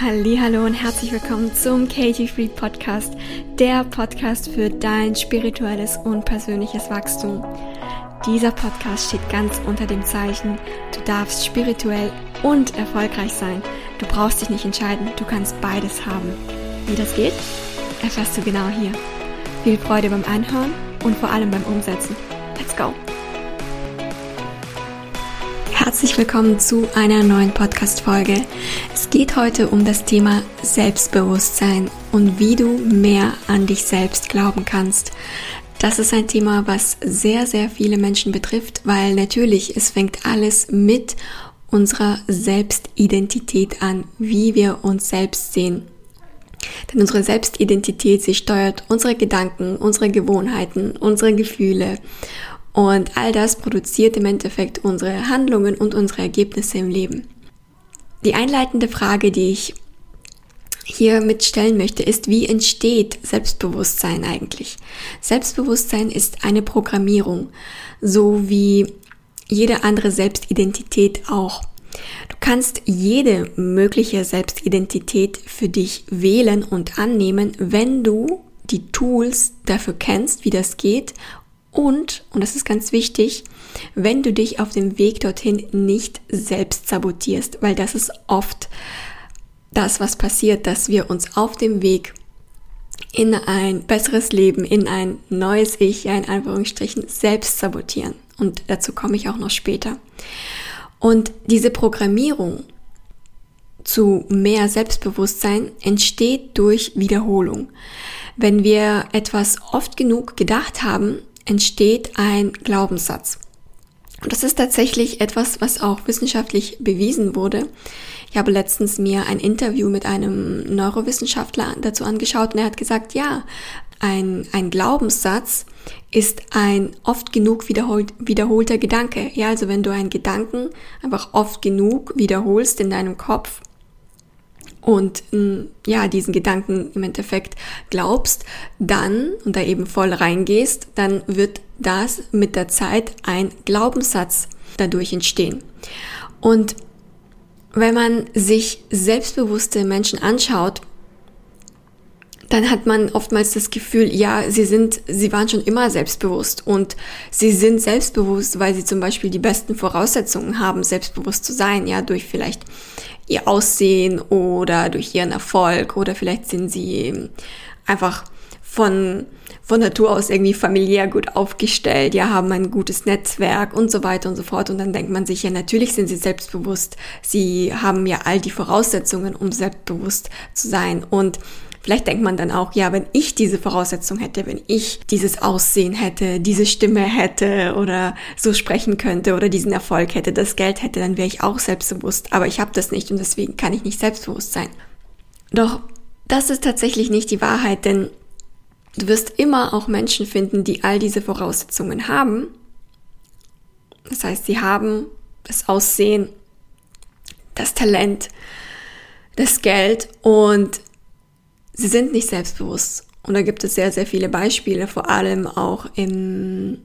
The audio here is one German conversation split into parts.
Hallo und herzlich willkommen zum Katie Free Podcast, der Podcast für dein spirituelles und persönliches Wachstum. Dieser Podcast steht ganz unter dem Zeichen, du darfst spirituell und erfolgreich sein. Du brauchst dich nicht entscheiden, du kannst beides haben. Wie das geht, erfährst du genau hier. Viel Freude beim Anhören und vor allem beim Umsetzen. Let's go! Herzlich willkommen zu einer neuen Podcast-Folge. Geht heute um das Thema Selbstbewusstsein und wie du mehr an dich selbst glauben kannst. Das ist ein Thema, was sehr, sehr viele Menschen betrifft, weil natürlich es fängt alles mit unserer Selbstidentität an, wie wir uns selbst sehen. Denn unsere Selbstidentität, sie steuert unsere Gedanken, unsere Gewohnheiten, unsere Gefühle und all das produziert im Endeffekt unsere Handlungen und unsere Ergebnisse im Leben. Die einleitende Frage, die ich hier mitstellen möchte, ist, wie entsteht Selbstbewusstsein eigentlich? Selbstbewusstsein ist eine Programmierung, so wie jede andere Selbstidentität auch. Du kannst jede mögliche Selbstidentität für dich wählen und annehmen, wenn du die Tools dafür kennst, wie das geht und, und das ist ganz wichtig, wenn du dich auf dem Weg dorthin nicht selbst sabotierst, weil das ist oft das, was passiert, dass wir uns auf dem Weg in ein besseres Leben, in ein neues Ich, ja in Anführungsstrichen, selbst sabotieren. Und dazu komme ich auch noch später. Und diese Programmierung zu mehr Selbstbewusstsein entsteht durch Wiederholung. Wenn wir etwas oft genug gedacht haben, entsteht ein Glaubenssatz. Und das ist tatsächlich etwas, was auch wissenschaftlich bewiesen wurde. Ich habe letztens mir ein Interview mit einem Neurowissenschaftler dazu angeschaut und er hat gesagt, ja, ein, ein Glaubenssatz ist ein oft genug wiederholt, wiederholter Gedanke. Ja, also wenn du einen Gedanken einfach oft genug wiederholst in deinem Kopf, und mm, ja, diesen Gedanken im Endeffekt glaubst, dann und da eben voll reingehst, dann wird das mit der Zeit ein Glaubenssatz dadurch entstehen. Und wenn man sich selbstbewusste Menschen anschaut, dann hat man oftmals das Gefühl, ja, sie sind, sie waren schon immer selbstbewusst und sie sind selbstbewusst, weil sie zum Beispiel die besten Voraussetzungen haben, selbstbewusst zu sein, ja, durch vielleicht ihr Aussehen oder durch ihren Erfolg oder vielleicht sind sie einfach von, von Natur aus irgendwie familiär gut aufgestellt, ja, haben ein gutes Netzwerk und so weiter und so fort. Und dann denkt man sich ja, natürlich sind sie selbstbewusst. Sie haben ja all die Voraussetzungen, um selbstbewusst zu sein. Und Vielleicht denkt man dann auch, ja, wenn ich diese Voraussetzung hätte, wenn ich dieses Aussehen hätte, diese Stimme hätte oder so sprechen könnte oder diesen Erfolg hätte, das Geld hätte, dann wäre ich auch selbstbewusst. Aber ich habe das nicht und deswegen kann ich nicht selbstbewusst sein. Doch das ist tatsächlich nicht die Wahrheit, denn du wirst immer auch Menschen finden, die all diese Voraussetzungen haben. Das heißt, sie haben das Aussehen, das Talent, das Geld und sie sind nicht selbstbewusst. Und da gibt es sehr, sehr viele Beispiele, vor allem auch in,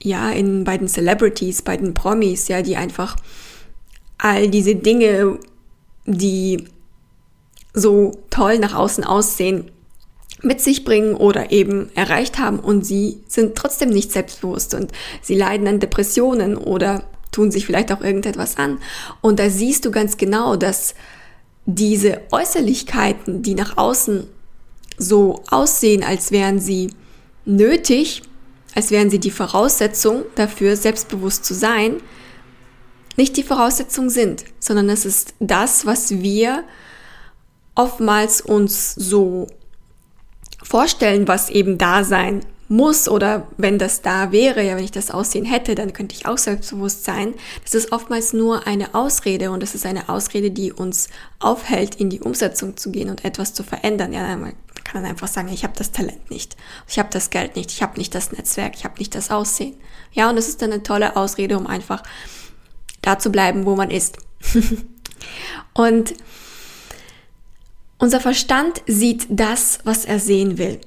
ja, in, bei den Celebrities, bei den Promis, ja, die einfach all diese Dinge, die so toll nach außen aussehen, mit sich bringen oder eben erreicht haben und sie sind trotzdem nicht selbstbewusst und sie leiden an Depressionen oder tun sich vielleicht auch irgendetwas an. Und da siehst du ganz genau, dass diese Äußerlichkeiten, die nach außen so aussehen, als wären sie nötig, als wären sie die Voraussetzung dafür, selbstbewusst zu sein, nicht die Voraussetzung sind, sondern es ist das, was wir oftmals uns so vorstellen, was eben da sein muss oder wenn das da wäre, ja, wenn ich das Aussehen hätte, dann könnte ich auch selbstbewusst sein. Das ist oftmals nur eine Ausrede und das ist eine Ausrede, die uns aufhält, in die Umsetzung zu gehen und etwas zu verändern. Ja, man kann dann einfach sagen, ich habe das Talent nicht, ich habe das Geld nicht, ich habe nicht das Netzwerk, ich habe nicht das Aussehen. Ja, und das ist dann eine tolle Ausrede, um einfach da zu bleiben, wo man ist. und unser Verstand sieht das, was er sehen will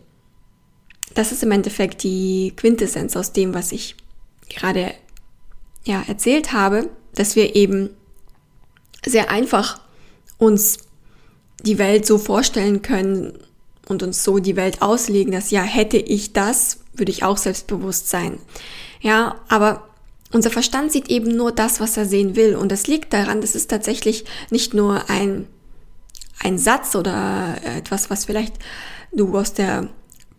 das ist im Endeffekt die Quintessenz aus dem, was ich gerade ja, erzählt habe, dass wir eben sehr einfach uns die Welt so vorstellen können und uns so die Welt auslegen, dass ja, hätte ich das, würde ich auch selbstbewusst sein. Ja, aber unser Verstand sieht eben nur das, was er sehen will. Und das liegt daran, dass es tatsächlich nicht nur ein, ein Satz oder etwas, was vielleicht du aus der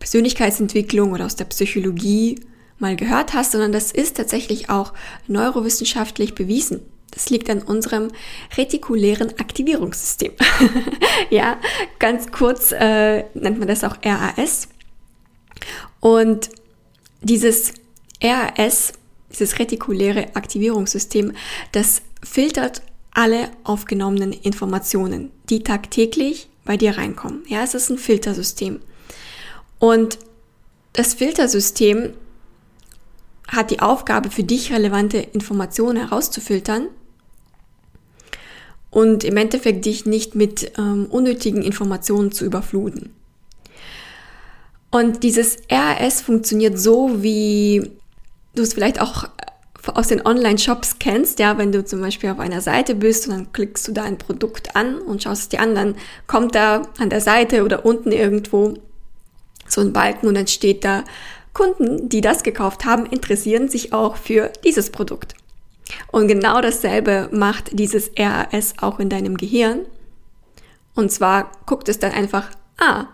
Persönlichkeitsentwicklung oder aus der Psychologie mal gehört hast, sondern das ist tatsächlich auch neurowissenschaftlich bewiesen. Das liegt an unserem retikulären Aktivierungssystem. ja, ganz kurz äh, nennt man das auch RAS. Und dieses RAS, dieses retikuläre Aktivierungssystem, das filtert alle aufgenommenen Informationen, die tagtäglich bei dir reinkommen. Ja, es ist ein Filtersystem. Und das Filtersystem hat die Aufgabe, für dich relevante Informationen herauszufiltern und im Endeffekt dich nicht mit ähm, unnötigen Informationen zu überfluten. Und dieses RAS funktioniert so, wie du es vielleicht auch aus den Online-Shops kennst, ja, wenn du zum Beispiel auf einer Seite bist und dann klickst du da ein Produkt an und schaust es dir an, dann kommt da an der Seite oder unten irgendwo so ein Balken und dann steht da, Kunden, die das gekauft haben, interessieren sich auch für dieses Produkt. Und genau dasselbe macht dieses RAS auch in deinem Gehirn. Und zwar guckt es dann einfach, ah,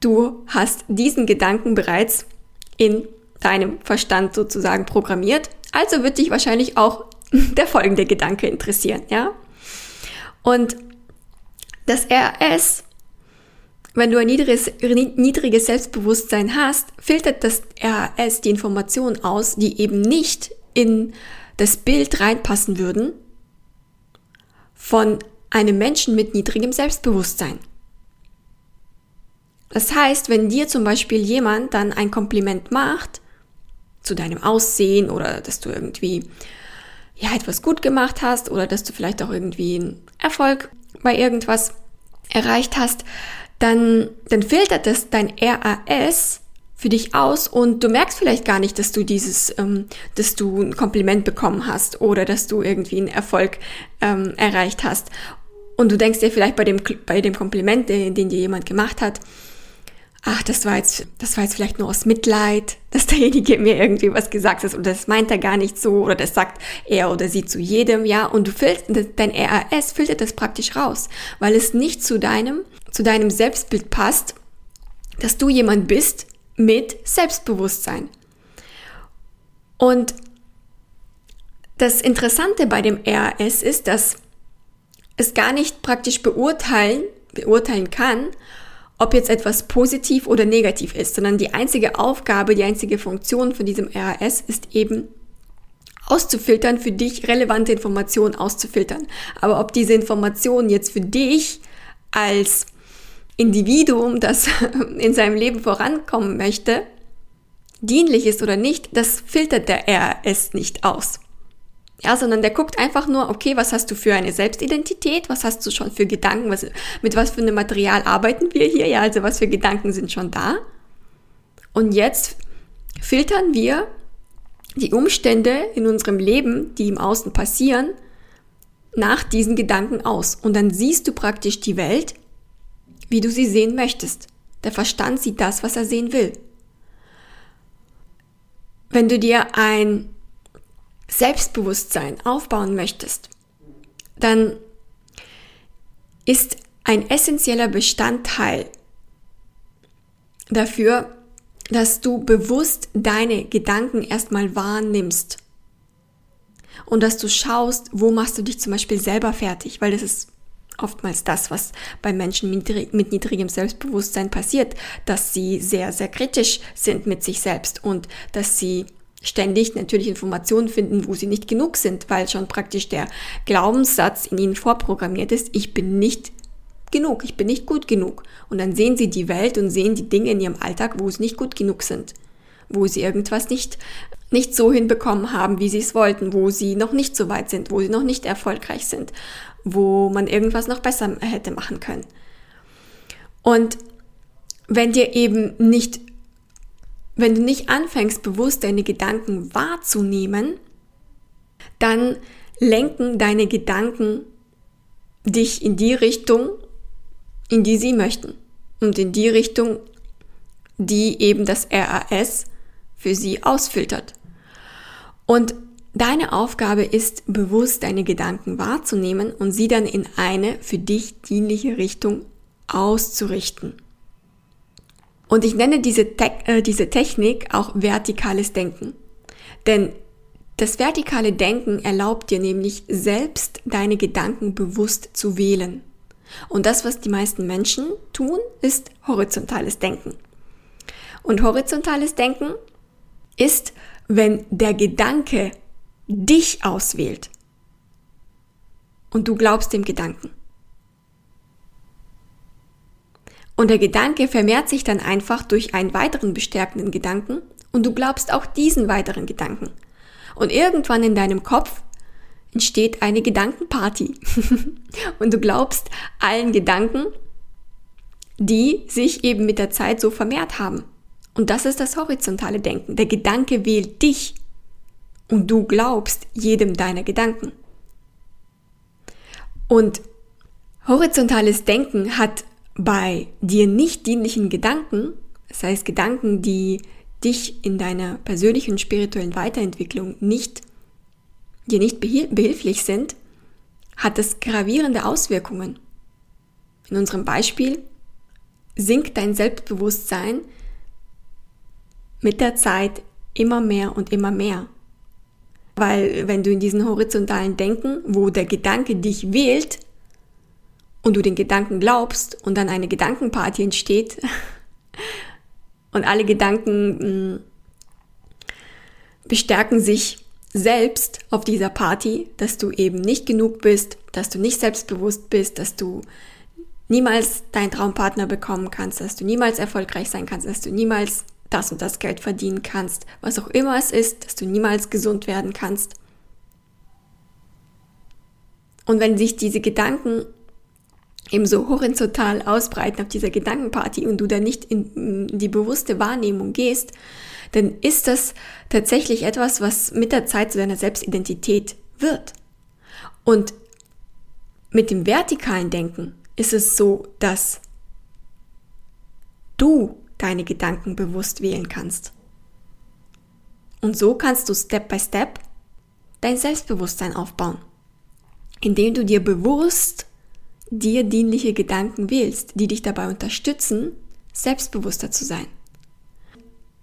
du hast diesen Gedanken bereits in deinem Verstand sozusagen programmiert. Also wird dich wahrscheinlich auch der folgende Gedanke interessieren, ja? Und das RS wenn du ein niedriges, niedriges Selbstbewusstsein hast, filtert das RAS die Informationen aus, die eben nicht in das Bild reinpassen würden von einem Menschen mit niedrigem Selbstbewusstsein. Das heißt, wenn dir zum Beispiel jemand dann ein Kompliment macht zu deinem Aussehen oder dass du irgendwie ja etwas gut gemacht hast oder dass du vielleicht auch irgendwie einen Erfolg bei irgendwas erreicht hast, dann, dann filtert das dein RAS für dich aus und du merkst vielleicht gar nicht, dass du dieses, ähm, dass du ein Kompliment bekommen hast oder dass du irgendwie einen Erfolg ähm, erreicht hast. Und du denkst dir vielleicht bei dem, bei dem Kompliment, den, den dir jemand gemacht hat, ach, das war jetzt, das war jetzt vielleicht nur aus Mitleid, dass derjenige mir irgendwie was gesagt hat und das meint er gar nicht so oder das sagt er oder sie zu jedem, ja, und du filterst, dein RAS filtert das praktisch raus, weil es nicht zu deinem zu deinem Selbstbild passt, dass du jemand bist mit Selbstbewusstsein. Und das Interessante bei dem RAS ist, dass es gar nicht praktisch beurteilen, beurteilen kann, ob jetzt etwas positiv oder negativ ist, sondern die einzige Aufgabe, die einzige Funktion von diesem RAS ist eben auszufiltern, für dich relevante Informationen auszufiltern. Aber ob diese Informationen jetzt für dich als Individuum, das in seinem Leben vorankommen möchte, dienlich ist oder nicht, das filtert der RS nicht aus. Ja, sondern der guckt einfach nur, okay, was hast du für eine Selbstidentität? Was hast du schon für Gedanken? Was, mit was für einem Material arbeiten wir hier? Ja, also was für Gedanken sind schon da? Und jetzt filtern wir die Umstände in unserem Leben, die im Außen passieren, nach diesen Gedanken aus. Und dann siehst du praktisch die Welt wie du sie sehen möchtest. Der Verstand sieht das, was er sehen will. Wenn du dir ein Selbstbewusstsein aufbauen möchtest, dann ist ein essentieller Bestandteil dafür, dass du bewusst deine Gedanken erstmal wahrnimmst und dass du schaust, wo machst du dich zum Beispiel selber fertig, weil das ist oftmals das, was bei Menschen mit niedrigem Selbstbewusstsein passiert, dass sie sehr, sehr kritisch sind mit sich selbst und dass sie ständig natürlich Informationen finden, wo sie nicht genug sind, weil schon praktisch der Glaubenssatz in ihnen vorprogrammiert ist, ich bin nicht genug, ich bin nicht gut genug. Und dann sehen sie die Welt und sehen die Dinge in ihrem Alltag, wo sie nicht gut genug sind, wo sie irgendwas nicht, nicht so hinbekommen haben, wie sie es wollten, wo sie noch nicht so weit sind, wo sie noch nicht erfolgreich sind wo man irgendwas noch besser hätte machen können. Und wenn dir eben nicht, wenn du nicht anfängst, bewusst deine Gedanken wahrzunehmen, dann lenken deine Gedanken dich in die Richtung, in die sie möchten. Und in die Richtung, die eben das RAS für sie ausfiltert. Und deine Aufgabe ist, bewusst deine Gedanken wahrzunehmen und sie dann in eine für dich dienliche Richtung auszurichten. Und ich nenne diese, Te äh, diese Technik auch vertikales Denken. Denn das vertikale Denken erlaubt dir nämlich selbst deine Gedanken bewusst zu wählen. Und das, was die meisten Menschen tun, ist horizontales Denken. Und horizontales Denken ist, wenn der Gedanke dich auswählt und du glaubst dem Gedanken. Und der Gedanke vermehrt sich dann einfach durch einen weiteren bestärkenden Gedanken und du glaubst auch diesen weiteren Gedanken. Und irgendwann in deinem Kopf entsteht eine Gedankenparty. und du glaubst allen Gedanken, die sich eben mit der Zeit so vermehrt haben. Und das ist das horizontale Denken. Der Gedanke wählt dich und du glaubst jedem deiner Gedanken. Und horizontales Denken hat bei dir nicht dienlichen Gedanken, das heißt Gedanken, die dich in deiner persönlichen spirituellen Weiterentwicklung nicht, dir nicht behilflich sind, hat es gravierende Auswirkungen. In unserem Beispiel sinkt dein Selbstbewusstsein mit der Zeit immer mehr und immer mehr. Weil wenn du in diesen horizontalen Denken, wo der Gedanke dich wählt und du den Gedanken glaubst und dann eine Gedankenparty entsteht und alle Gedanken mm, bestärken sich selbst auf dieser Party, dass du eben nicht genug bist, dass du nicht selbstbewusst bist, dass du niemals deinen Traumpartner bekommen kannst, dass du niemals erfolgreich sein kannst, dass du niemals das und das Geld verdienen kannst, was auch immer es ist, dass du niemals gesund werden kannst. Und wenn sich diese Gedanken eben so horizontal ausbreiten auf dieser Gedankenparty und du da nicht in die bewusste Wahrnehmung gehst, dann ist das tatsächlich etwas, was mit der Zeit zu deiner Selbstidentität wird. Und mit dem vertikalen Denken ist es so, dass du deine Gedanken bewusst wählen kannst. Und so kannst du Step by Step dein Selbstbewusstsein aufbauen, indem du dir bewusst dir dienliche Gedanken wählst, die dich dabei unterstützen, selbstbewusster zu sein.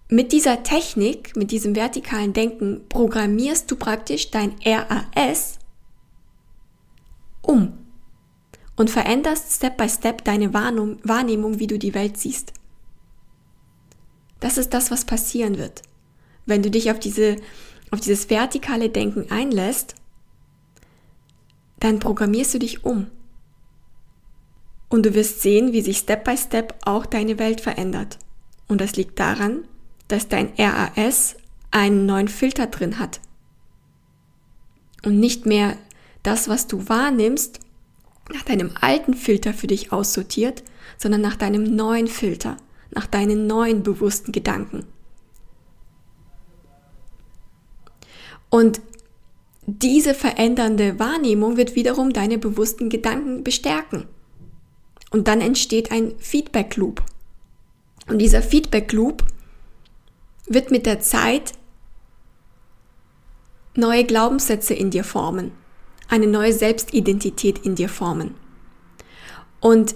Mit dieser Technik, mit diesem vertikalen Denken, programmierst du praktisch dein RAS um und veränderst Step by Step deine Wahrnehmung, wie du die Welt siehst. Das ist das, was passieren wird. Wenn du dich auf diese, auf dieses vertikale Denken einlässt, dann programmierst du dich um. Und du wirst sehen, wie sich Step by Step auch deine Welt verändert. Und das liegt daran, dass dein RAS einen neuen Filter drin hat. Und nicht mehr das, was du wahrnimmst, nach deinem alten Filter für dich aussortiert, sondern nach deinem neuen Filter nach deinen neuen bewussten Gedanken. Und diese verändernde Wahrnehmung wird wiederum deine bewussten Gedanken bestärken. Und dann entsteht ein Feedback Loop. Und dieser Feedback Loop wird mit der Zeit neue Glaubenssätze in dir formen, eine neue Selbstidentität in dir formen. Und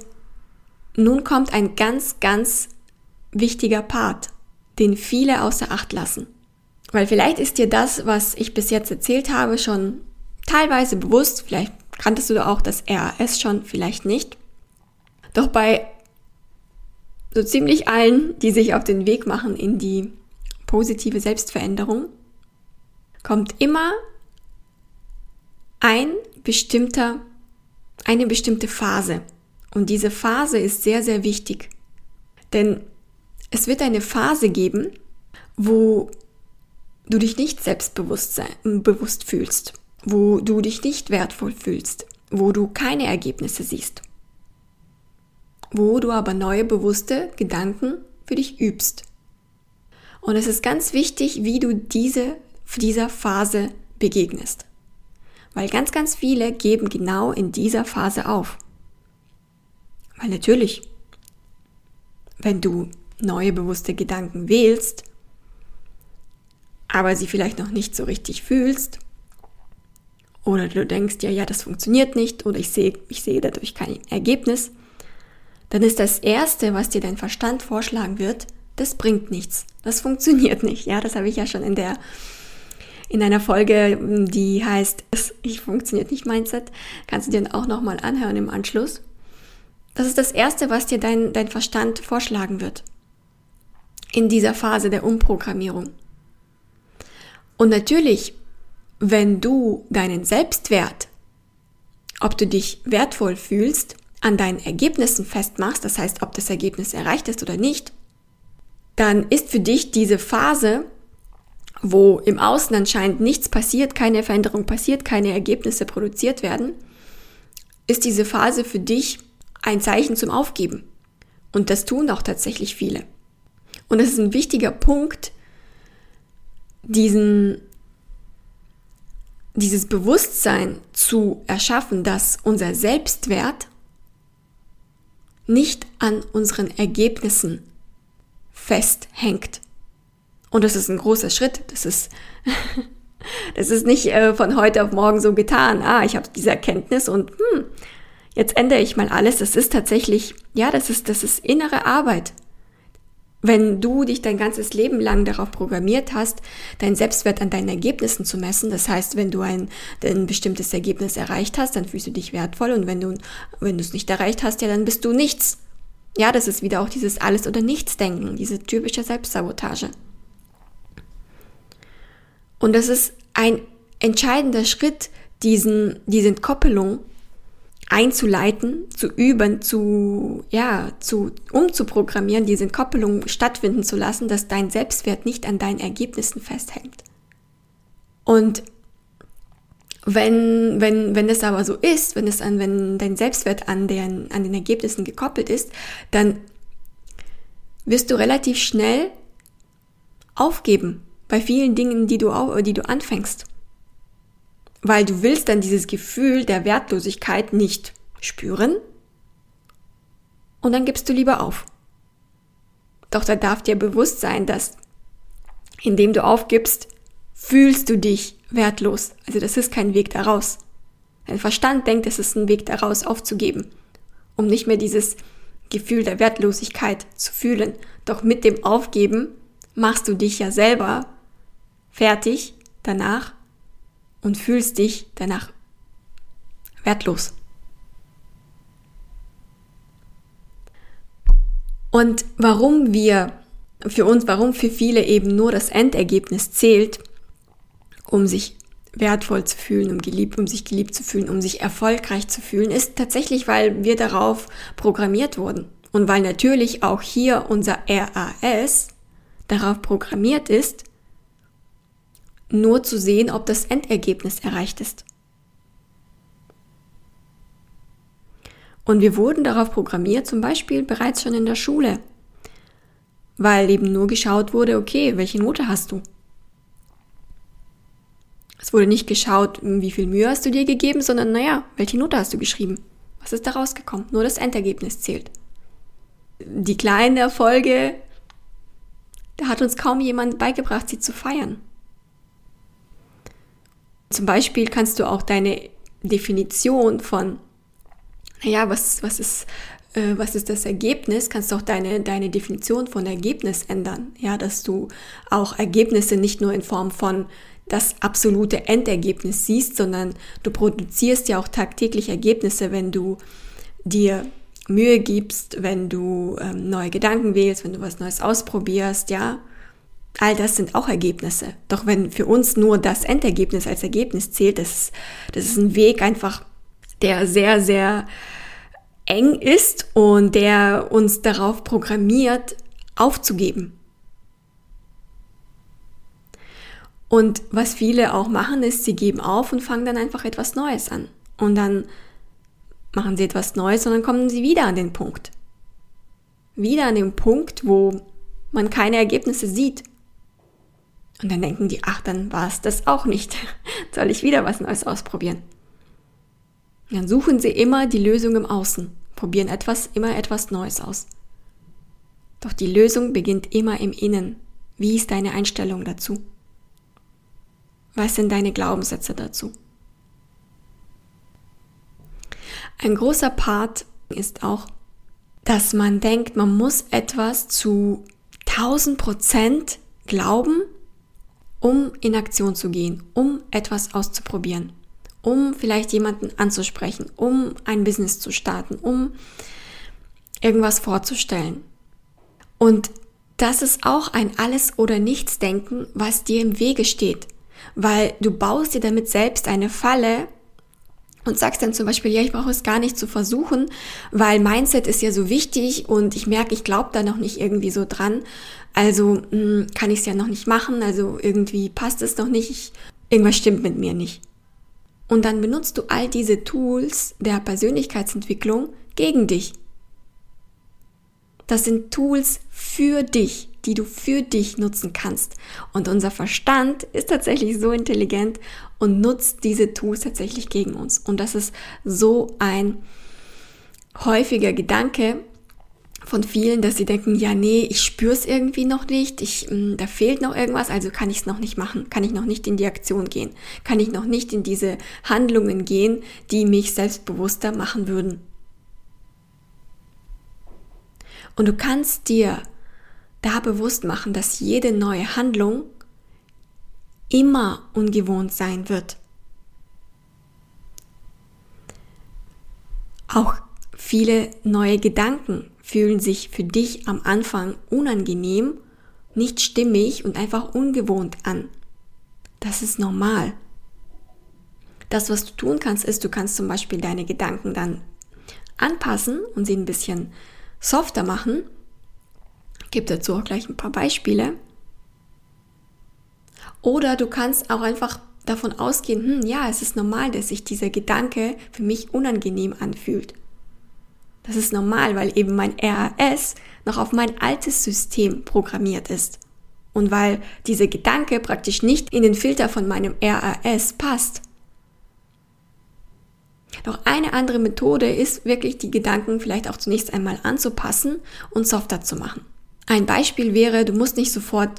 nun kommt ein ganz, ganz wichtiger Part, den viele außer Acht lassen. Weil vielleicht ist dir das, was ich bis jetzt erzählt habe, schon teilweise bewusst, vielleicht kanntest du auch das RAS schon, vielleicht nicht. Doch bei so ziemlich allen, die sich auf den Weg machen in die positive Selbstveränderung, kommt immer ein bestimmter, eine bestimmte Phase. Und diese Phase ist sehr, sehr wichtig. Denn es wird eine Phase geben, wo du dich nicht selbstbewusst bewusst fühlst, wo du dich nicht wertvoll fühlst, wo du keine Ergebnisse siehst, wo du aber neue bewusste Gedanken für dich übst. Und es ist ganz wichtig, wie du diese, dieser Phase begegnest. Weil ganz, ganz viele geben genau in dieser Phase auf. Weil natürlich, wenn du neue bewusste Gedanken wählst, aber sie vielleicht noch nicht so richtig fühlst, oder du denkst, ja, ja, das funktioniert nicht, oder ich sehe, ich sehe dadurch kein Ergebnis, dann ist das Erste, was dir dein Verstand vorschlagen wird, das bringt nichts. Das funktioniert nicht. Ja, das habe ich ja schon in der in einer Folge, die heißt Ich funktioniert nicht Mindset, kannst du dir auch nochmal anhören im Anschluss. Das ist das Erste, was dir dein, dein Verstand vorschlagen wird. In dieser Phase der Umprogrammierung. Und natürlich, wenn du deinen Selbstwert, ob du dich wertvoll fühlst, an deinen Ergebnissen festmachst, das heißt, ob das Ergebnis erreicht ist oder nicht, dann ist für dich diese Phase, wo im Außen anscheinend nichts passiert, keine Veränderung passiert, keine Ergebnisse produziert werden, ist diese Phase für dich ein Zeichen zum Aufgeben. Und das tun auch tatsächlich viele. Und es ist ein wichtiger Punkt, diesen, dieses Bewusstsein zu erschaffen, dass unser Selbstwert nicht an unseren Ergebnissen festhängt. Und das ist ein großer Schritt. Das ist, das ist nicht äh, von heute auf morgen so getan. Ah, ich habe diese Erkenntnis und hm, jetzt ändere ich mal alles. Das ist tatsächlich, ja, das ist, das ist innere Arbeit. Wenn du dich dein ganzes Leben lang darauf programmiert hast, deinen Selbstwert an deinen Ergebnissen zu messen, das heißt, wenn du ein, ein bestimmtes Ergebnis erreicht hast, dann fühlst du dich wertvoll und wenn du, wenn du es nicht erreicht hast, ja, dann bist du nichts. Ja, das ist wieder auch dieses Alles- oder Nichts-Denken, diese typische Selbstsabotage. Und das ist ein entscheidender Schritt, diesen, diese Koppelung einzuleiten, zu üben, zu, ja, zu, umzuprogrammieren, diese Koppelung stattfinden zu lassen, dass dein Selbstwert nicht an deinen Ergebnissen festhängt. Und wenn, wenn, wenn es aber so ist, wenn es an, wenn dein Selbstwert an den, an den Ergebnissen gekoppelt ist, dann wirst du relativ schnell aufgeben bei vielen Dingen, die du, die du anfängst. Weil du willst dann dieses Gefühl der Wertlosigkeit nicht spüren und dann gibst du lieber auf. Doch da darf dir bewusst sein, dass indem du aufgibst, fühlst du dich wertlos. Also das ist kein Weg daraus. Dein Verstand denkt, es ist ein Weg daraus aufzugeben, um nicht mehr dieses Gefühl der Wertlosigkeit zu fühlen. Doch mit dem Aufgeben machst du dich ja selber fertig danach und fühlst dich danach wertlos. Und warum wir für uns, warum für viele eben nur das Endergebnis zählt, um sich wertvoll zu fühlen, um geliebt, um sich geliebt zu fühlen, um sich erfolgreich zu fühlen, ist tatsächlich, weil wir darauf programmiert wurden. Und weil natürlich auch hier unser RAS darauf programmiert ist, nur zu sehen, ob das Endergebnis erreicht ist. Und wir wurden darauf programmiert, zum Beispiel bereits schon in der Schule, weil eben nur geschaut wurde, okay, welche Note hast du? Es wurde nicht geschaut, wie viel Mühe hast du dir gegeben, sondern naja, welche Note hast du geschrieben? Was ist da rausgekommen? Nur das Endergebnis zählt. Die kleinen Erfolge, da hat uns kaum jemand beigebracht, sie zu feiern. Zum Beispiel kannst du auch deine Definition von, naja, was, was ist, äh, was ist das Ergebnis, kannst du auch deine, deine Definition von Ergebnis ändern. Ja, dass du auch Ergebnisse nicht nur in Form von das absolute Endergebnis siehst, sondern du produzierst ja auch tagtäglich Ergebnisse, wenn du dir Mühe gibst, wenn du ähm, neue Gedanken wählst, wenn du was Neues ausprobierst, ja. All das sind auch Ergebnisse. Doch wenn für uns nur das Endergebnis als Ergebnis zählt, das, das ist ein Weg einfach, der sehr, sehr eng ist und der uns darauf programmiert, aufzugeben. Und was viele auch machen, ist, sie geben auf und fangen dann einfach etwas Neues an. Und dann machen sie etwas Neues und dann kommen sie wieder an den Punkt. Wieder an den Punkt, wo man keine Ergebnisse sieht. Und dann denken die, ach, dann war es das auch nicht. Soll ich wieder was Neues ausprobieren? Dann suchen sie immer die Lösung im Außen, probieren etwas, immer etwas Neues aus. Doch die Lösung beginnt immer im Innen. Wie ist deine Einstellung dazu? Was sind deine Glaubenssätze dazu? Ein großer Part ist auch, dass man denkt, man muss etwas zu 1000 Prozent glauben, um in Aktion zu gehen, um etwas auszuprobieren, um vielleicht jemanden anzusprechen, um ein Business zu starten, um irgendwas vorzustellen. Und das ist auch ein Alles- oder Nichts-Denken, was dir im Wege steht, weil du baust dir damit selbst eine Falle und sagst dann zum Beispiel, ja, ich brauche es gar nicht zu versuchen, weil Mindset ist ja so wichtig und ich merke, ich glaube da noch nicht irgendwie so dran. Also mh, hm, kann ich es ja noch nicht machen, also irgendwie passt es noch nicht, ich, irgendwas stimmt mit mir nicht. Und dann benutzt du all diese Tools der Persönlichkeitsentwicklung gegen dich. Das sind Tools für dich, die du für dich nutzen kannst. Und unser Verstand ist tatsächlich so intelligent und nutzt diese Tools tatsächlich gegen uns. Und das ist so ein häufiger Gedanke von vielen, dass sie denken, ja, nee, ich spüre es irgendwie noch nicht, ich, mh, hm, da fehlt noch irgendwas, also kann ich es noch nicht machen, kann ich noch nicht in die Aktion gehen, kann ich noch nicht in diese Handlungen gehen, die mich selbstbewusster machen würden. Und du kannst dir da bewusst machen, dass jede neue Handlung immer ungewohnt sein wird. Auch viele neue Gedanken fühlen sich für dich am Anfang unangenehm, nicht stimmig und einfach ungewohnt an. Das ist normal. Das, was du tun kannst, ist, du kannst zum Beispiel deine Gedanken dann anpassen und sie ein bisschen softer machen. Gebe dazu auch gleich ein paar Beispiele. Oder du kannst auch einfach davon ausgehen, hm, ja, es ist normal, dass sich dieser Gedanke für mich unangenehm anfühlt. Das ist normal, weil eben mein RAS noch auf mein altes System programmiert ist. Und weil dieser Gedanke praktisch nicht in den Filter von meinem RAS passt. Doch eine andere Methode ist wirklich die Gedanken vielleicht auch zunächst einmal anzupassen und softer zu machen. Ein Beispiel wäre, du musst nicht sofort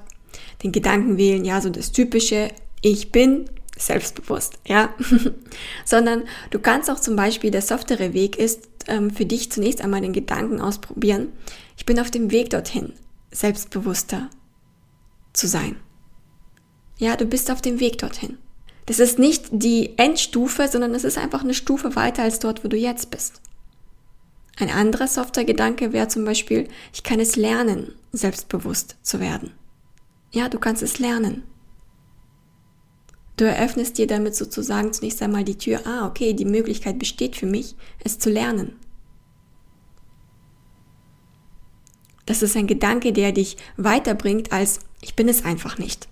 den Gedanken wählen, ja, so das typische, ich bin selbstbewusst, ja, sondern du kannst auch zum Beispiel, der softere Weg ist, ähm, für dich zunächst einmal den Gedanken ausprobieren, ich bin auf dem Weg dorthin, selbstbewusster zu sein. Ja, du bist auf dem Weg dorthin. Das ist nicht die Endstufe, sondern es ist einfach eine Stufe weiter als dort, wo du jetzt bist. Ein anderer softer Gedanke wäre zum Beispiel, ich kann es lernen, selbstbewusst zu werden. Ja, du kannst es lernen. Du eröffnest dir damit sozusagen zunächst einmal die Tür, ah, okay, die Möglichkeit besteht für mich, es zu lernen. Das ist ein Gedanke, der dich weiterbringt als ich bin es einfach nicht.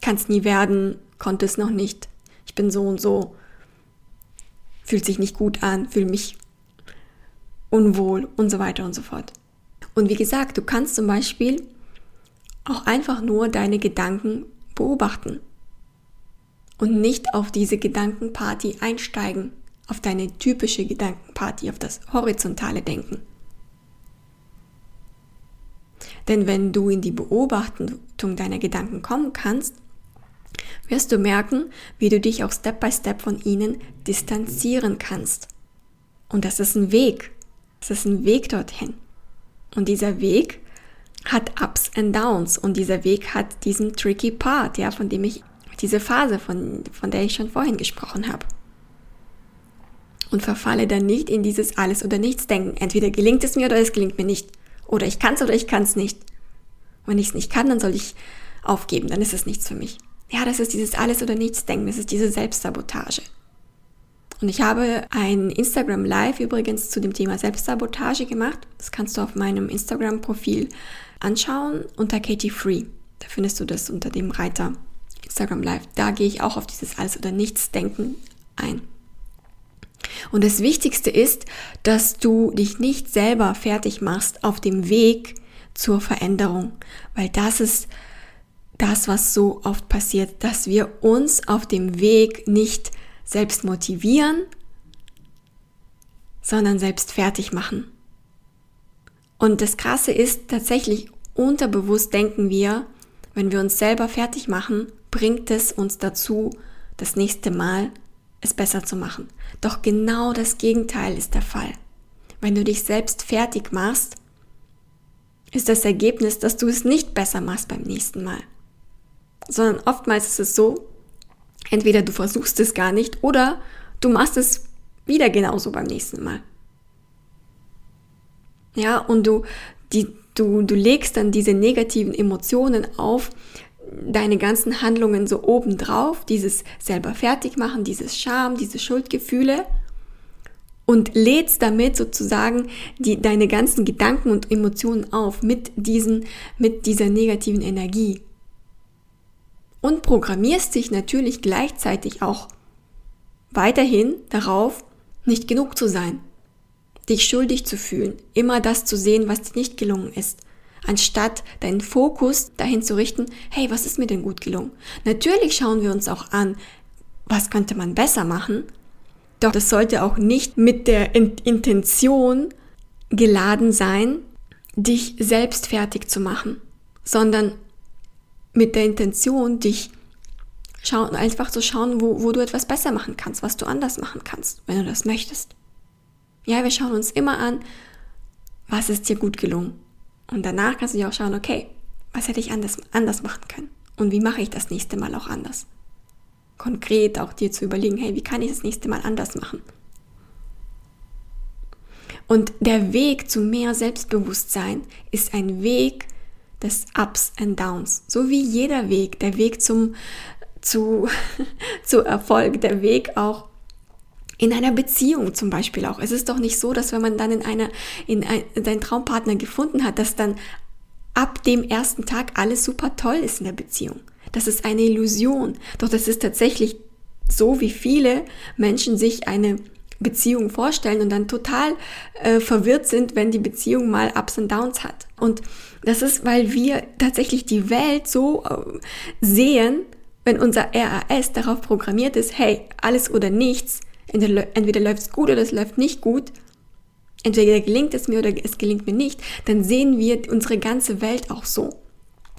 Ich kann es nie werden, konnte es noch nicht, ich bin so und so, fühlt sich nicht gut an, fühle mich unwohl und so weiter und so fort. Und wie gesagt, du kannst zum Beispiel auch einfach nur deine Gedanken beobachten und nicht auf diese Gedankenparty einsteigen, auf deine typische Gedankenparty, auf das horizontale Denken. Denn wenn du in die Beobachtung deiner Gedanken kommen kannst, wirst du merken, wie du dich auch Step by Step von ihnen distanzieren kannst. Und das ist ein Weg. Das ist ein Weg dorthin. Und dieser Weg hat Ups and Downs und dieser Weg hat diesen tricky Part, ja, von dem ich, diese Phase, von, von der ich schon vorhin gesprochen habe. Und verfalle dann nicht in dieses Alles oder Nichts denken. Entweder gelingt es mir oder es gelingt mir nicht. Oder ich kann es oder ich kann es nicht. Wenn ich es nicht kann, dann soll ich aufgeben, dann ist es nichts für mich. Ja, das ist dieses Alles oder Nichts Denken, das ist diese Selbstsabotage. Und ich habe ein Instagram Live übrigens zu dem Thema Selbstsabotage gemacht. Das kannst du auf meinem Instagram-Profil anschauen unter Katie Free. Da findest du das unter dem Reiter Instagram Live. Da gehe ich auch auf dieses Alles oder Nichts Denken ein. Und das Wichtigste ist, dass du dich nicht selber fertig machst auf dem Weg zur Veränderung, weil das ist das, was so oft passiert, dass wir uns auf dem Weg nicht selbst motivieren, sondern selbst fertig machen. Und das Krasse ist tatsächlich, unterbewusst denken wir, wenn wir uns selber fertig machen, bringt es uns dazu, das nächste Mal es besser zu machen. Doch genau das Gegenteil ist der Fall. Wenn du dich selbst fertig machst, ist das Ergebnis, dass du es nicht besser machst beim nächsten Mal. Sondern oftmals ist es so, entweder du versuchst es gar nicht oder du machst es wieder genauso beim nächsten Mal. Ja, und du, die, du, du legst dann diese negativen Emotionen auf deine ganzen Handlungen so obendrauf, dieses selber fertig machen, dieses Scham, diese Schuldgefühle und lädst damit sozusagen die, deine ganzen Gedanken und Emotionen auf mit diesen, mit dieser negativen Energie. Und programmierst dich natürlich gleichzeitig auch weiterhin darauf, nicht genug zu sein, dich schuldig zu fühlen, immer das zu sehen, was dir nicht gelungen ist, anstatt deinen Fokus dahin zu richten, hey, was ist mir denn gut gelungen? Natürlich schauen wir uns auch an, was könnte man besser machen, doch das sollte auch nicht mit der Intention geladen sein, dich selbst fertig zu machen, sondern mit der Intention, dich schauen, einfach zu schauen, wo, wo du etwas besser machen kannst, was du anders machen kannst, wenn du das möchtest. Ja, wir schauen uns immer an, was ist dir gut gelungen. Und danach kannst du dir auch schauen, okay, was hätte ich anders, anders machen können? Und wie mache ich das nächste Mal auch anders? konkret auch dir zu überlegen, hey, wie kann ich das nächste Mal anders machen? Und der Weg zu mehr Selbstbewusstsein ist ein Weg des Ups and Downs. So wie jeder Weg, der Weg zum, zu, zu Erfolg, der Weg auch in einer Beziehung zum Beispiel auch. Es ist doch nicht so, dass wenn man dann in einer, in ein, seinen Traumpartner gefunden hat, dass dann ab dem ersten Tag alles super toll ist in der Beziehung. Das ist eine Illusion. Doch das ist tatsächlich so, wie viele Menschen sich eine Beziehung vorstellen und dann total äh, verwirrt sind, wenn die Beziehung mal Ups und Downs hat. Und das ist, weil wir tatsächlich die Welt so äh, sehen, wenn unser RAS darauf programmiert ist, hey, alles oder nichts, entweder, entweder läuft es gut oder es läuft nicht gut, entweder gelingt es mir oder es gelingt mir nicht, dann sehen wir unsere ganze Welt auch so.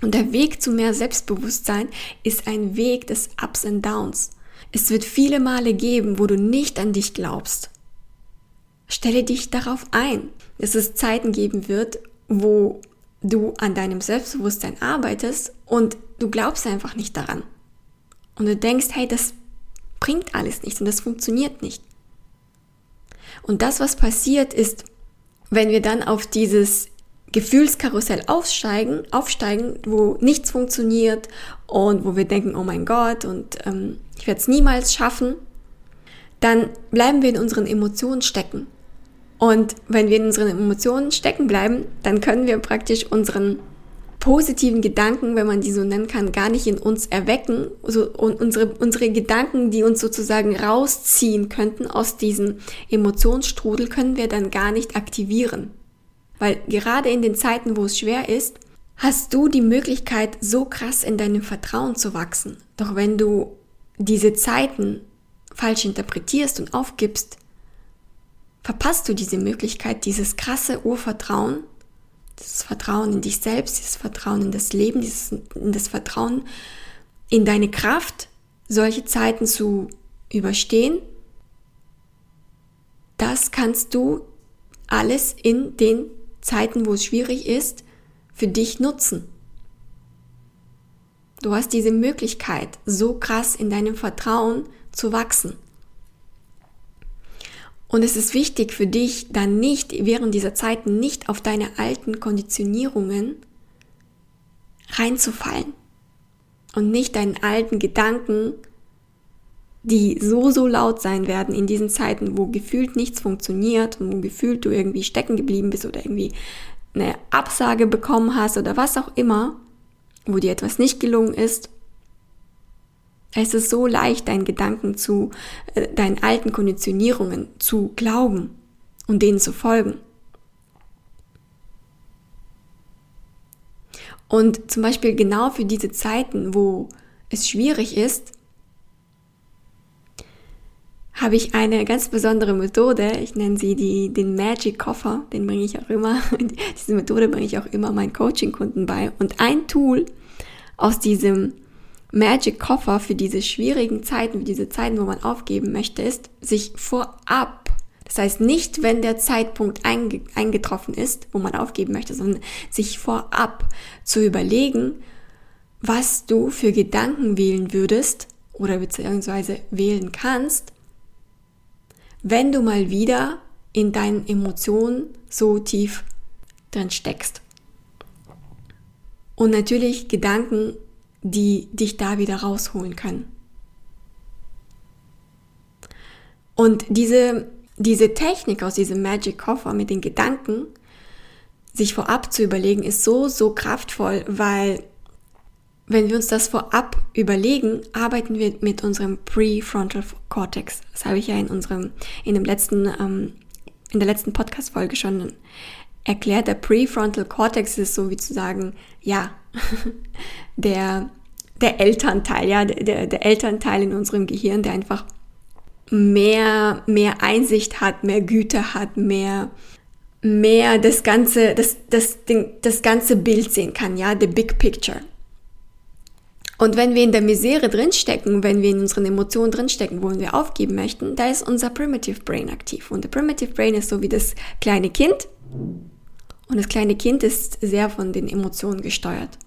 Und der Weg zu mehr Selbstbewusstsein ist ein Weg des Ups and Downs. Es wird viele Male geben, wo du nicht an dich glaubst. Stelle dich darauf ein, dass es Zeiten geben wird, wo du an deinem Selbstbewusstsein arbeitest und du glaubst einfach nicht daran. Und du denkst, hey, das bringt alles nichts und das funktioniert nicht. Und das, was passiert, ist, wenn wir dann auf dieses Gefühlskarussell aufsteigen, aufsteigen, wo nichts funktioniert und wo wir denken, oh mein Gott, und ähm, ich werde es niemals schaffen, dann bleiben wir in unseren Emotionen stecken. Und wenn wir in unseren Emotionen stecken bleiben, dann können wir praktisch unseren positiven Gedanken, wenn man die so nennen kann, gar nicht in uns erwecken. So, und unsere, unsere Gedanken, die uns sozusagen rausziehen könnten aus diesem Emotionsstrudel, können wir dann gar nicht aktivieren. Weil gerade in den Zeiten, wo es schwer ist, hast du die Möglichkeit, so krass in deinem Vertrauen zu wachsen. Doch wenn du diese Zeiten falsch interpretierst und aufgibst, verpasst du diese Möglichkeit, dieses krasse Urvertrauen, dieses Vertrauen in dich selbst, dieses Vertrauen in das Leben, dieses, in das Vertrauen in deine Kraft, solche Zeiten zu überstehen. Das kannst du alles in den Zeiten, wo es schwierig ist, für dich nutzen. Du hast diese Möglichkeit, so krass in deinem Vertrauen zu wachsen. Und es ist wichtig für dich, dann nicht während dieser Zeiten nicht auf deine alten Konditionierungen reinzufallen und nicht deinen alten Gedanken, die so, so laut sein werden in diesen Zeiten, wo gefühlt nichts funktioniert und wo gefühlt du irgendwie stecken geblieben bist oder irgendwie eine Absage bekommen hast oder was auch immer, wo dir etwas nicht gelungen ist. Es ist so leicht, deinen Gedanken zu, äh, deinen alten Konditionierungen zu glauben und denen zu folgen. Und zum Beispiel genau für diese Zeiten, wo es schwierig ist, habe ich eine ganz besondere Methode. Ich nenne sie die, den Magic Koffer. Den bringe ich auch immer. Diese Methode bringe ich auch immer meinen Coaching-Kunden bei. Und ein Tool aus diesem Magic Koffer für diese schwierigen Zeiten, für diese Zeiten, wo man aufgeben möchte, ist, sich vorab, das heißt nicht, wenn der Zeitpunkt einge eingetroffen ist, wo man aufgeben möchte, sondern sich vorab zu überlegen, was du für Gedanken wählen würdest oder beziehungsweise wählen kannst, wenn du mal wieder in deinen Emotionen so tief drin steckst. Und natürlich Gedanken, die dich da wieder rausholen können. Und diese, diese Technik aus diesem Magic Koffer mit den Gedanken, sich vorab zu überlegen, ist so, so kraftvoll, weil wenn wir uns das vorab überlegen, arbeiten wir mit unserem Prefrontal Cortex. Das habe ich ja in unserem, in dem letzten, ähm, in der letzten Podcast-Folge schon erklärt. Der Prefrontal Cortex ist so wie zu sagen, ja, der, der Elternteil, ja, der, der Elternteil in unserem Gehirn, der einfach mehr, mehr Einsicht hat, mehr Güte hat, mehr, mehr das ganze, das, das, das ganze Bild sehen kann, ja, the big picture. Und wenn wir in der Misere drinstecken, wenn wir in unseren Emotionen drinstecken, wo wir aufgeben möchten, da ist unser Primitive Brain aktiv. Und der Primitive Brain ist so wie das kleine Kind. Und das kleine Kind ist sehr von den Emotionen gesteuert.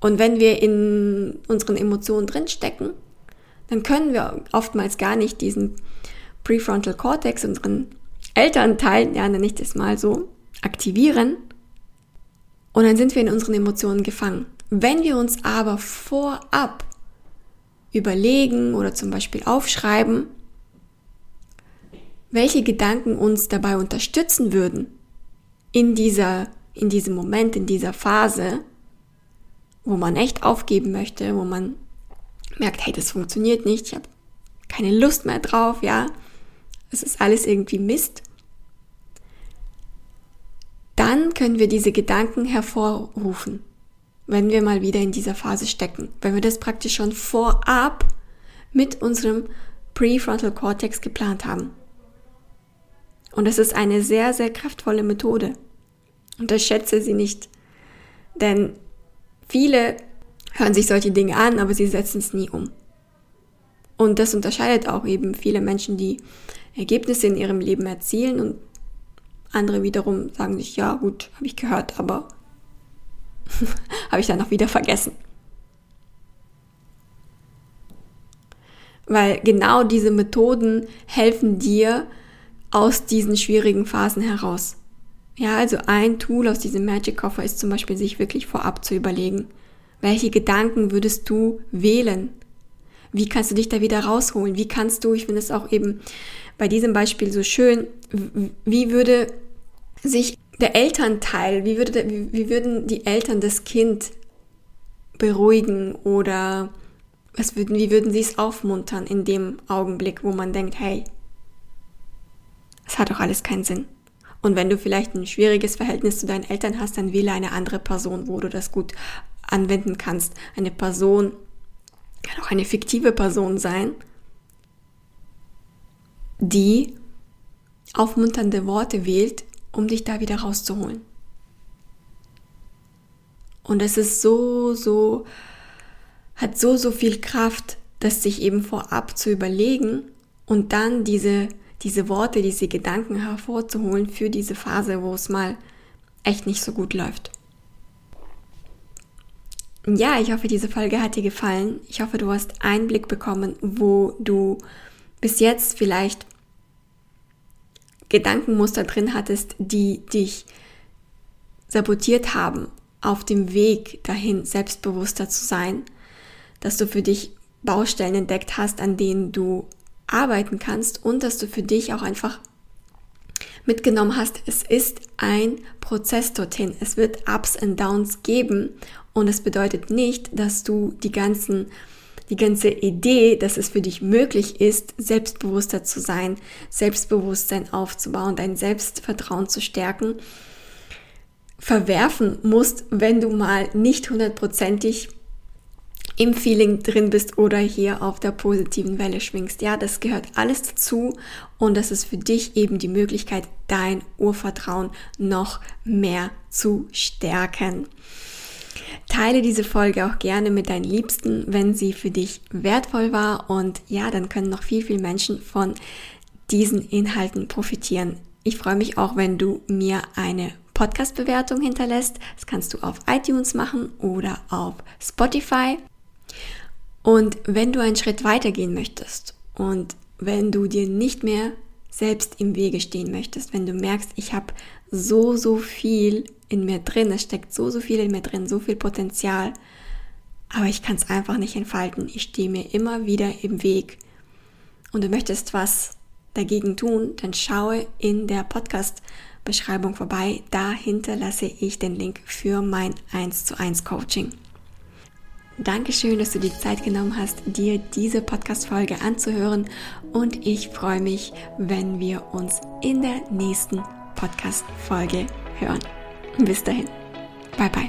Und wenn wir in unseren Emotionen drinstecken, dann können wir oftmals gar nicht diesen Prefrontal Cortex, unseren Elternteil, ja, nenne ich das mal so, aktivieren. Und dann sind wir in unseren Emotionen gefangen. Wenn wir uns aber vorab überlegen oder zum Beispiel aufschreiben, welche Gedanken uns dabei unterstützen würden, in dieser, in diesem Moment, in dieser Phase, wo man echt aufgeben möchte, wo man merkt, hey, das funktioniert nicht, ich habe keine Lust mehr drauf, ja, es ist alles irgendwie Mist, dann können wir diese Gedanken hervorrufen wenn wir mal wieder in dieser Phase stecken. Wenn wir das praktisch schon vorab mit unserem Prefrontal Cortex geplant haben. Und es ist eine sehr, sehr kraftvolle Methode. Unterschätze sie nicht. Denn viele hören sich solche Dinge an, aber sie setzen es nie um. Und das unterscheidet auch eben viele Menschen, die Ergebnisse in ihrem Leben erzielen und andere wiederum sagen sich, ja gut, habe ich gehört, aber Habe ich dann noch wieder vergessen. Weil genau diese Methoden helfen dir aus diesen schwierigen Phasen heraus. Ja, also ein Tool aus diesem Magic Koffer ist zum Beispiel, sich wirklich vorab zu überlegen, welche Gedanken würdest du wählen? Wie kannst du dich da wieder rausholen? Wie kannst du, ich finde es auch eben bei diesem Beispiel so schön, wie würde sich der Elternteil, wie, würde, wie, wie würden die Eltern das Kind beruhigen oder was würden, wie würden sie es aufmuntern in dem Augenblick, wo man denkt, hey, es hat doch alles keinen Sinn. Und wenn du vielleicht ein schwieriges Verhältnis zu deinen Eltern hast, dann wähle eine andere Person, wo du das gut anwenden kannst. Eine Person kann auch eine fiktive Person sein, die aufmunternde Worte wählt, um dich da wieder rauszuholen. Und es ist so, so, hat so, so viel Kraft, das sich eben vorab zu überlegen und dann diese, diese Worte, diese Gedanken hervorzuholen für diese Phase, wo es mal echt nicht so gut läuft. Ja, ich hoffe, diese Folge hat dir gefallen. Ich hoffe, du hast Einblick bekommen, wo du bis jetzt vielleicht Gedankenmuster drin hattest, die dich sabotiert haben auf dem Weg dahin, selbstbewusster zu sein, dass du für dich Baustellen entdeckt hast, an denen du arbeiten kannst und dass du für dich auch einfach mitgenommen hast, es ist ein Prozess dorthin. Es wird Ups und Downs geben und es bedeutet nicht, dass du die ganzen die ganze Idee, dass es für dich möglich ist, selbstbewusster zu sein, Selbstbewusstsein aufzubauen, dein Selbstvertrauen zu stärken, verwerfen musst, wenn du mal nicht hundertprozentig im Feeling drin bist oder hier auf der positiven Welle schwingst. Ja, das gehört alles dazu und das ist für dich eben die Möglichkeit, dein Urvertrauen noch mehr zu stärken. Teile diese Folge auch gerne mit deinen Liebsten, wenn sie für dich wertvoll war und ja, dann können noch viel, viel Menschen von diesen Inhalten profitieren. Ich freue mich auch, wenn du mir eine Podcast-Bewertung hinterlässt. Das kannst du auf iTunes machen oder auf Spotify. Und wenn du einen Schritt weitergehen möchtest und wenn du dir nicht mehr selbst im Wege stehen möchtest, wenn du merkst, ich habe so, so viel in mir drin, es steckt so, so viel in mir drin, so viel Potenzial, aber ich kann es einfach nicht entfalten. Ich stehe mir immer wieder im Weg und du möchtest was dagegen tun, dann schaue in der Podcast-Beschreibung vorbei. Dahinter lasse ich den Link für mein 1 zu 1 Coaching. Dankeschön, dass du die Zeit genommen hast, dir diese Podcast-Folge anzuhören und ich freue mich, wenn wir uns in der nächsten Podcast-Folge hören. Bis dahin. Bye bye.